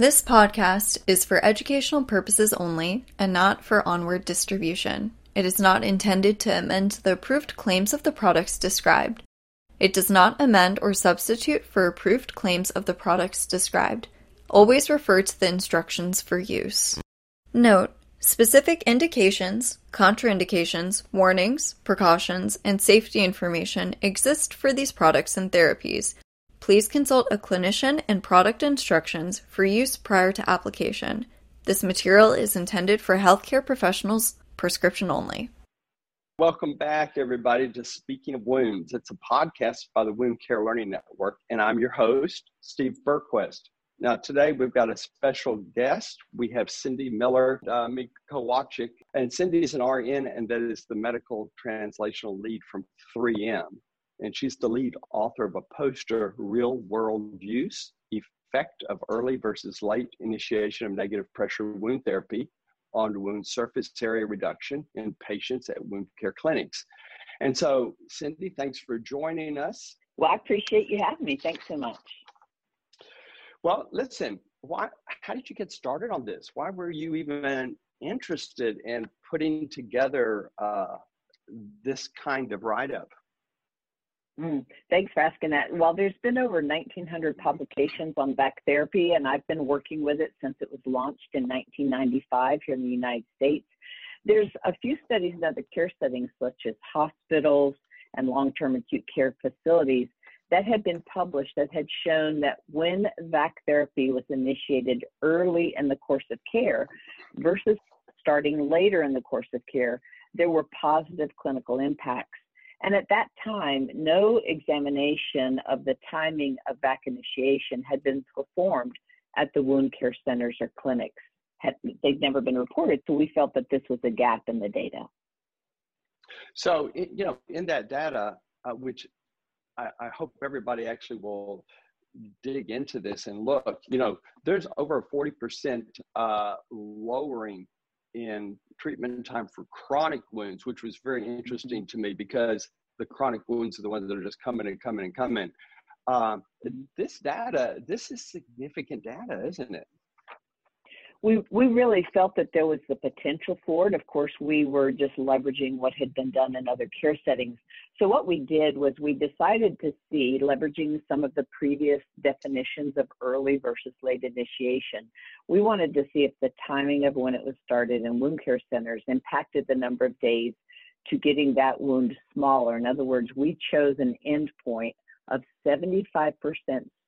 This podcast is for educational purposes only and not for onward distribution. It is not intended to amend the approved claims of the products described. It does not amend or substitute for approved claims of the products described. Always refer to the instructions for use. Note Specific indications, contraindications, warnings, precautions, and safety information exist for these products and therapies. Please consult a clinician and product instructions for use prior to application. This material is intended for healthcare professionals, prescription only. Welcome back, everybody, to Speaking of Wounds. It's a podcast by the Wound Care Learning Network, and I'm your host, Steve Berquist. Now, today we've got a special guest. We have Cindy Miller uh, and Cindy is an RN, and that is the medical translational lead from 3M. And she's the lead author of a poster, Real World Use Effect of Early versus Late Initiation of Negative Pressure Wound Therapy on Wound Surface Area Reduction in patients at wound care clinics. And so, Cindy, thanks for joining us. Well, I appreciate you having me. Thanks so much. Well, listen, why how did you get started on this? Why were you even interested in putting together uh, this kind of write-up? Mm, thanks for asking that. Well, there's been over 1,900 publications on VAC therapy, and I've been working with it since it was launched in 1995 here in the United States. There's a few studies in other care settings, such as hospitals and long-term acute care facilities, that had been published that had shown that when VAC therapy was initiated early in the course of care versus starting later in the course of care, there were positive clinical impacts. And at that time, no examination of the timing of VAC initiation had been performed at the wound care centers or clinics. Had, they'd never been reported, so we felt that this was a gap in the data. So, you know, in that data, uh, which I, I hope everybody actually will dig into this and look. You know, there's over 40% uh, lowering in treatment time for chronic wounds, which was very interesting to me because the chronic wounds are the ones that are just coming and coming and coming. Um, this data, this is significant data, isn't it? we we really felt that there was the potential for it. Of course, we were just leveraging what had been done in other care settings. So what we did was we decided to see leveraging some of the previous definitions of early versus late initiation. We wanted to see if the timing of when it was started in wound care centers impacted the number of days to getting that wound smaller. In other words, we chose an endpoint of 75%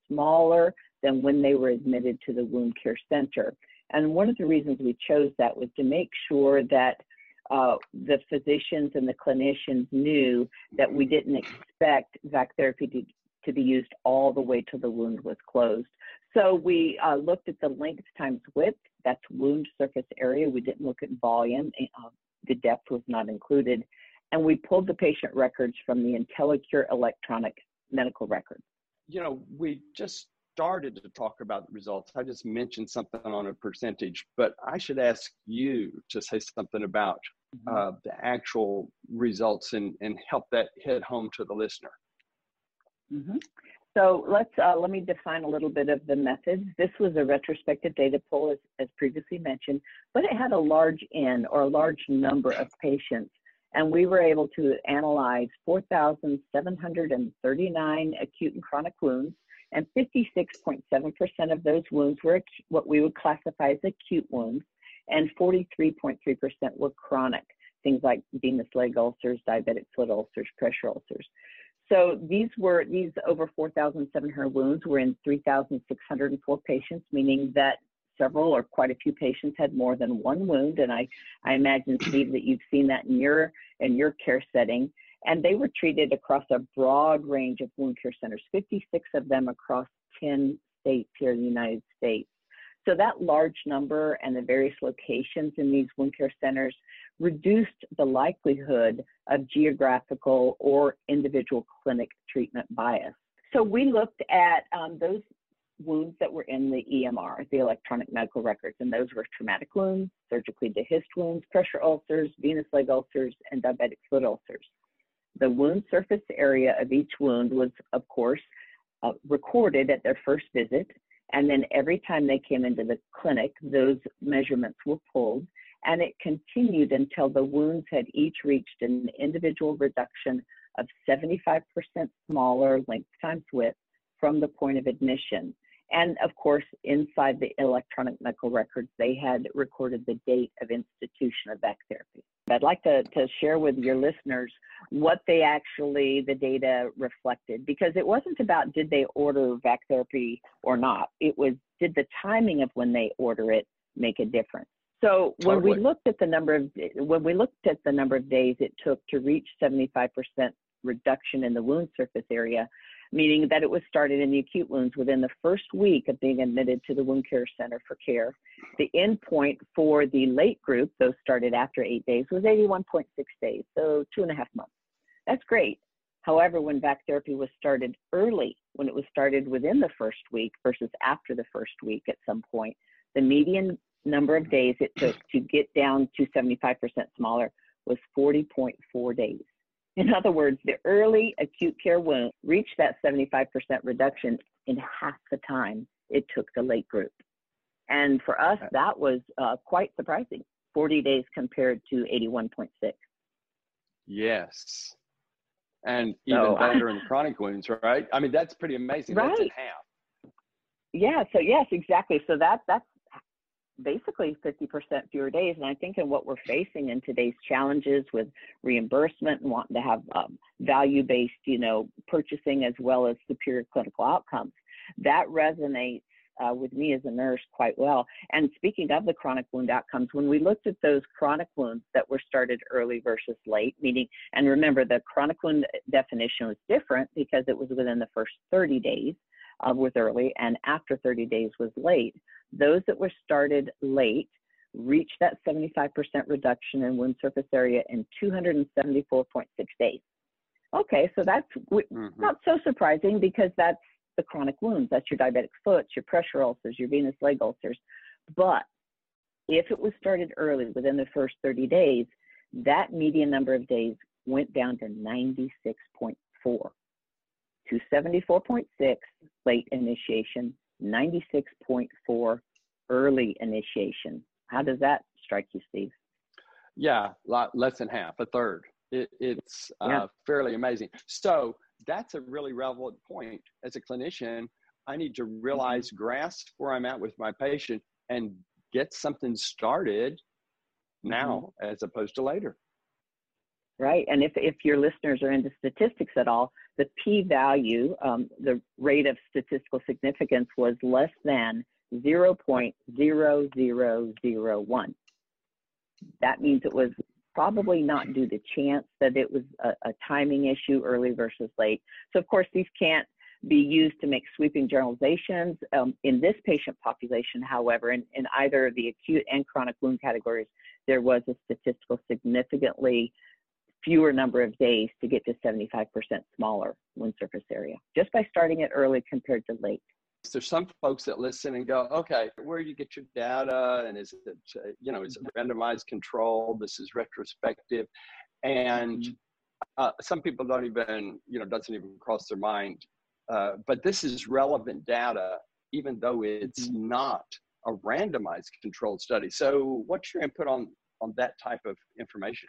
smaller than when they were admitted to the wound care center. And one of the reasons we chose that was to make sure that uh, the physicians and the clinicians knew that we didn't expect VAC therapy to, to be used all the way till the wound was closed. So we uh, looked at the length times width, that's wound surface area. We didn't look at volume, uh, the depth was not included. And we pulled the patient records from the IntelliCure electronic medical record. You know, we just started to talk about the results. I just mentioned something on a percentage, but I should ask you to say something about mm-hmm. uh, the actual results and, and help that hit home to the listener. Mm-hmm. So let's uh, let me define a little bit of the methods. This was a retrospective data pull, as, as previously mentioned, but it had a large N or a large number of patients, and we were able to analyze 4,739 acute and chronic wounds and 56.7% of those wounds were what we would classify as acute wounds, and 43.3% were chronic, things like venous leg ulcers, diabetic foot ulcers, pressure ulcers. So these were these over 4,700 wounds were in 3,604 patients, meaning that several or quite a few patients had more than one wound. And I, I imagine, Steve, that you've seen that in your in your care setting and they were treated across a broad range of wound care centers, 56 of them across 10 states here in the United States. So that large number and the various locations in these wound care centers reduced the likelihood of geographical or individual clinic treatment bias. So we looked at um, those wounds that were in the EMR, the electronic medical records, and those were traumatic wounds, surgically dehisced wounds, pressure ulcers, venous leg ulcers, and diabetic foot ulcers. The wound surface area of each wound was, of course, uh, recorded at their first visit, And then every time they came into the clinic, those measurements were pulled. And it continued until the wounds had each reached an individual reduction of 75% smaller length times width from the point of admission. And of course, inside the electronic medical records, they had recorded the date of institution of VAC therapy. I'd like to, to share with your listeners what they actually, the data reflected, because it wasn't about did they order VAC therapy or not. It was did the timing of when they order it make a difference. So when we looked at the number of when we looked at the number of days it took to reach 75% reduction in the wound surface area, meaning that it was started in the acute wounds within the first week of being admitted to the wound care center for care. The endpoint for the late group, those started after eight days, was 81.6 days, so two and a half months. That's great. However, when VAC therapy was started early, when it was started within the first week versus after the first week at some point, the median number of days it took to get down to 75% smaller was 40.4 days. In other words, the early acute care wound reached that 75% reduction in half the time it took the late group. And for us, that was uh, quite surprising 40 days compared to 81.6. Yes. And even so, better in chronic wounds, right? I mean, that's pretty amazing. Right. That's in half. Yeah, so yes, exactly. So that that's basically 50% fewer days. And I think in what we're facing in today's challenges with reimbursement and wanting to have um, value-based, you know, purchasing as well as superior clinical outcomes, that resonates uh, with me as a nurse quite well. And speaking of the chronic wound outcomes, when we looked at those chronic wounds that were started early versus late, meaning, and remember the chronic wound definition was different because it was within the first 30 days uh, was early and after 30 days was late. Those that were started late reached that 75% reduction in wound surface area in 274.6 days. Okay, so that's mm-hmm. not so surprising because that's the chronic wounds. That's your diabetic foot, your pressure ulcers, your venous leg ulcers. But if it was started early within the first 30 days, that median number of days went down to 96.4 to 74.6 late initiation, 96.4 early initiation. How does that strike you, Steve? Yeah, lot, less than half, a third. It, it's uh, yeah. fairly amazing. So that's a really relevant point. As a clinician, I need to realize, mm-hmm. grasp where I'm at with my patient, and get something started now mm-hmm. as opposed to later. Right. And if, if your listeners are into statistics at all, the p value, um, the rate of statistical significance was less than 0.0001. That means it was probably not due to chance that it was a, a timing issue early versus late. So, of course, these can't be used to make sweeping generalizations. Um, in this patient population, however, in, in either the acute and chronic wound categories, there was a statistical significantly fewer number of days to get to 75% smaller wound surface area just by starting it early compared to late. There's some folks that listen and go, okay, where do you get your data? And is it, uh, you know, is it randomized control? This is retrospective. And mm-hmm. uh, some people don't even, you know, doesn't even cross their mind. Uh, but this is relevant data, even though it's mm-hmm. not a randomized controlled study. So what's your input on, on that type of information?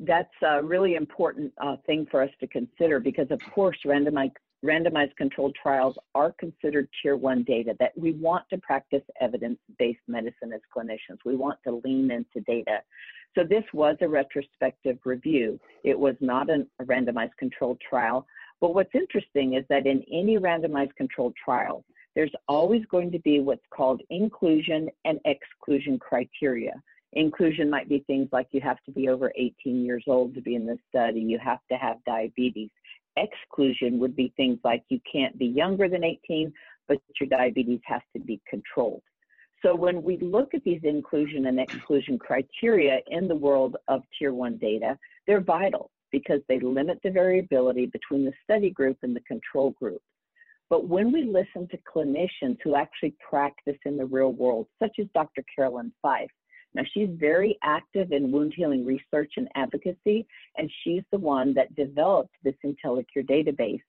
That's a really important uh, thing for us to consider because, of course, randomized, randomized controlled trials are considered tier one data that we want to practice evidence based medicine as clinicians. We want to lean into data. So, this was a retrospective review. It was not an, a randomized controlled trial. But what's interesting is that in any randomized controlled trial, there's always going to be what's called inclusion and exclusion criteria. Inclusion might be things like you have to be over 18 years old to be in this study, you have to have diabetes. Exclusion would be things like you can't be younger than 18, but your diabetes has to be controlled. So when we look at these inclusion and exclusion criteria in the world of tier one data, they're vital because they limit the variability between the study group and the control group. But when we listen to clinicians who actually practice in the real world, such as Dr. Carolyn Fife, now, she's very active in wound healing research and advocacy, and she's the one that developed this IntelliCure database.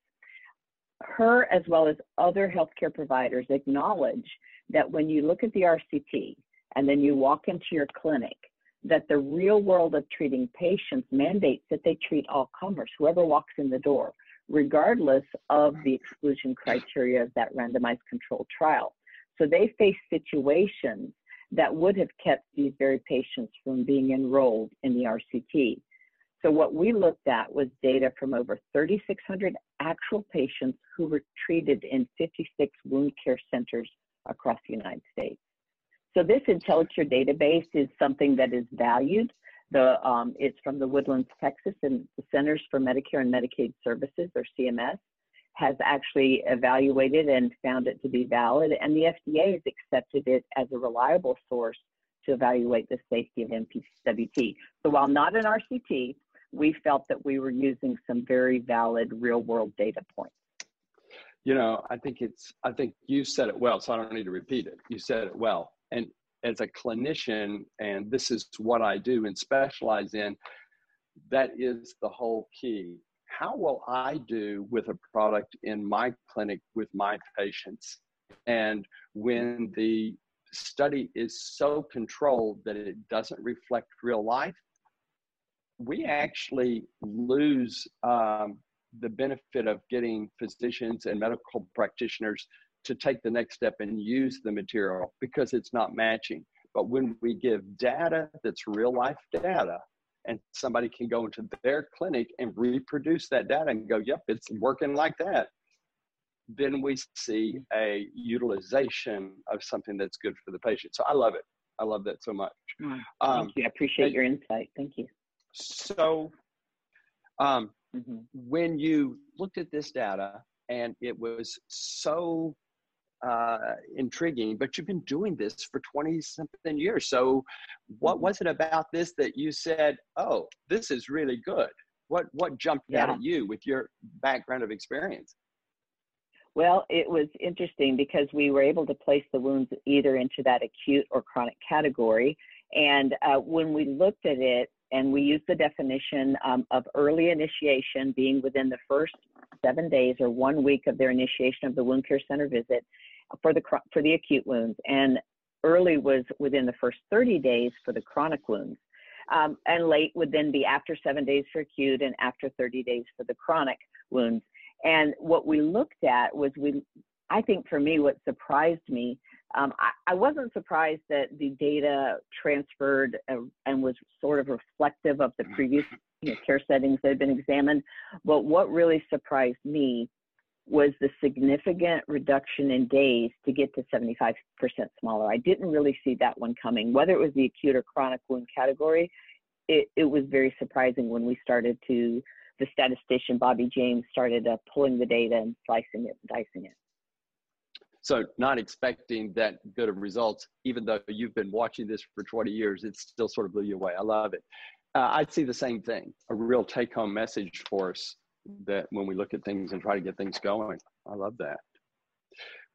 her, as well as other healthcare providers, acknowledge that when you look at the RCT and then you walk into your clinic, that the real world of treating patients mandates that they treat all comers, whoever walks in the door, regardless of the exclusion criteria of that randomized controlled trial. So they face situations that would have kept these very patients from being enrolled in the RCT. So what we looked at was data from over 3,600 actual patients who were treated in 56 wound care centers across the United States. So this IntelliCure database is something that is valued. The, um, it's from the Woodlands, Texas, and the Centers for Medicare and Medicaid Services, or CMS, has actually evaluated and found it to be valid, and the FDA has accepted it as a reliable source to evaluate the safety of NPWT. So while not an RCT, we felt that we were using some very valid real world data points. You know, I think it's, I think you said it well, so I don't need to repeat it. You said it well. And as a clinician, and this is what I do and specialize in, that is the whole key. How will I do with a product in my clinic with my patients? And when the study is so controlled that it doesn't reflect real life, we actually lose um, the benefit of getting physicians and medical practitioners to take the next step and use the material because it's not matching. But when we give data that's real life data, and somebody can go into their clinic and reproduce that data and go, yep, it's working like that, then we see a utilization of something that's good for the patient. So I love it. I love that so much. Mm, um, thank you. I appreciate your insight. Thank you. So, um, mm-hmm. when you looked at this data and it was so uh, intriguing, but you've been doing this for 20 something years. So, what mm-hmm. was it about this that you said, oh, this is really good? What, what jumped yeah. out at you with your background of experience? Well, it was interesting because we were able to place the wounds either into that acute or chronic category. And uh, when we looked at it, and we used the definition um, of early initiation being within the first seven days or one week of their initiation of the wound care center visit for the for the acute wounds, and early was within the first 30 days for the chronic wounds, um, and late would then be after seven days for acute and after 30 days for the chronic wounds. And what we looked at was we, I think for me, what surprised me um, I, I, wasn't surprised that the data transferred uh, and was sort of reflective of the previous you know, care settings that had been examined. But what really surprised me was the significant reduction in days to get to 75% smaller. I didn't really see that one coming. Whether it was the acute or chronic wound category, it, it was very surprising when we started to, the statistician Bobby James started uh, pulling the data and slicing it and dicing it. So not expecting that good of results, even though you've been watching this for 20 years, it still sort of blew you away. I love it. Uh, I'd see the same thing, a real take home message for us that when we look at things and try to get things going. I love that.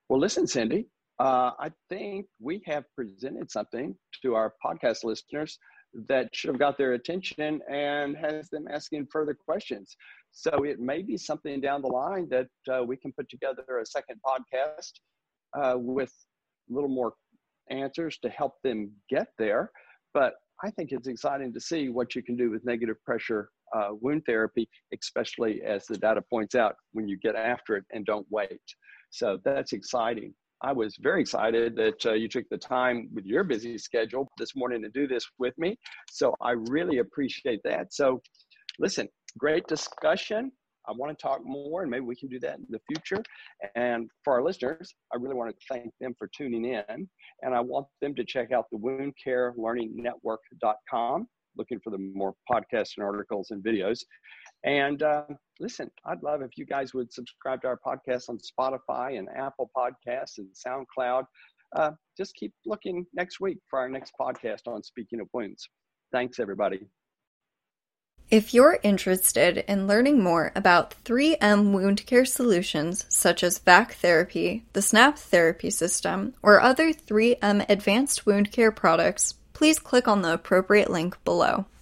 Well, listen, Cindy, uh, I think we have presented something to our podcast listeners that should have got their attention and has them asking further questions. So it may be something down the line that uh, we can put together a second podcast uh, with a little more answers to help them get there. But I think it's exciting to see what you can do with negative pressure uh, wound therapy, especially as the data points out when you get after it and don't wait. So that's exciting. I was very excited that uh, you took the time with your busy schedule this morning to do this with me. So I really appreciate that. So, listen, great discussion. I want to talk more, and maybe we can do that in the future. And for our listeners, I really want to thank them for tuning in. And I want them to check out the woundcarelearningnetwork.com, looking for the more podcasts and articles and videos. And uh, listen, I'd love if you guys would subscribe to our podcast on Spotify and Apple Podcasts and SoundCloud. Uh, just keep looking next week for our next podcast on Speaking of Wounds. Thanks, everybody. If you're interested in learning more about 3M wound care solutions such as VAC therapy, the SNAP therapy system, or other 3M advanced wound care products, please click on the appropriate link below.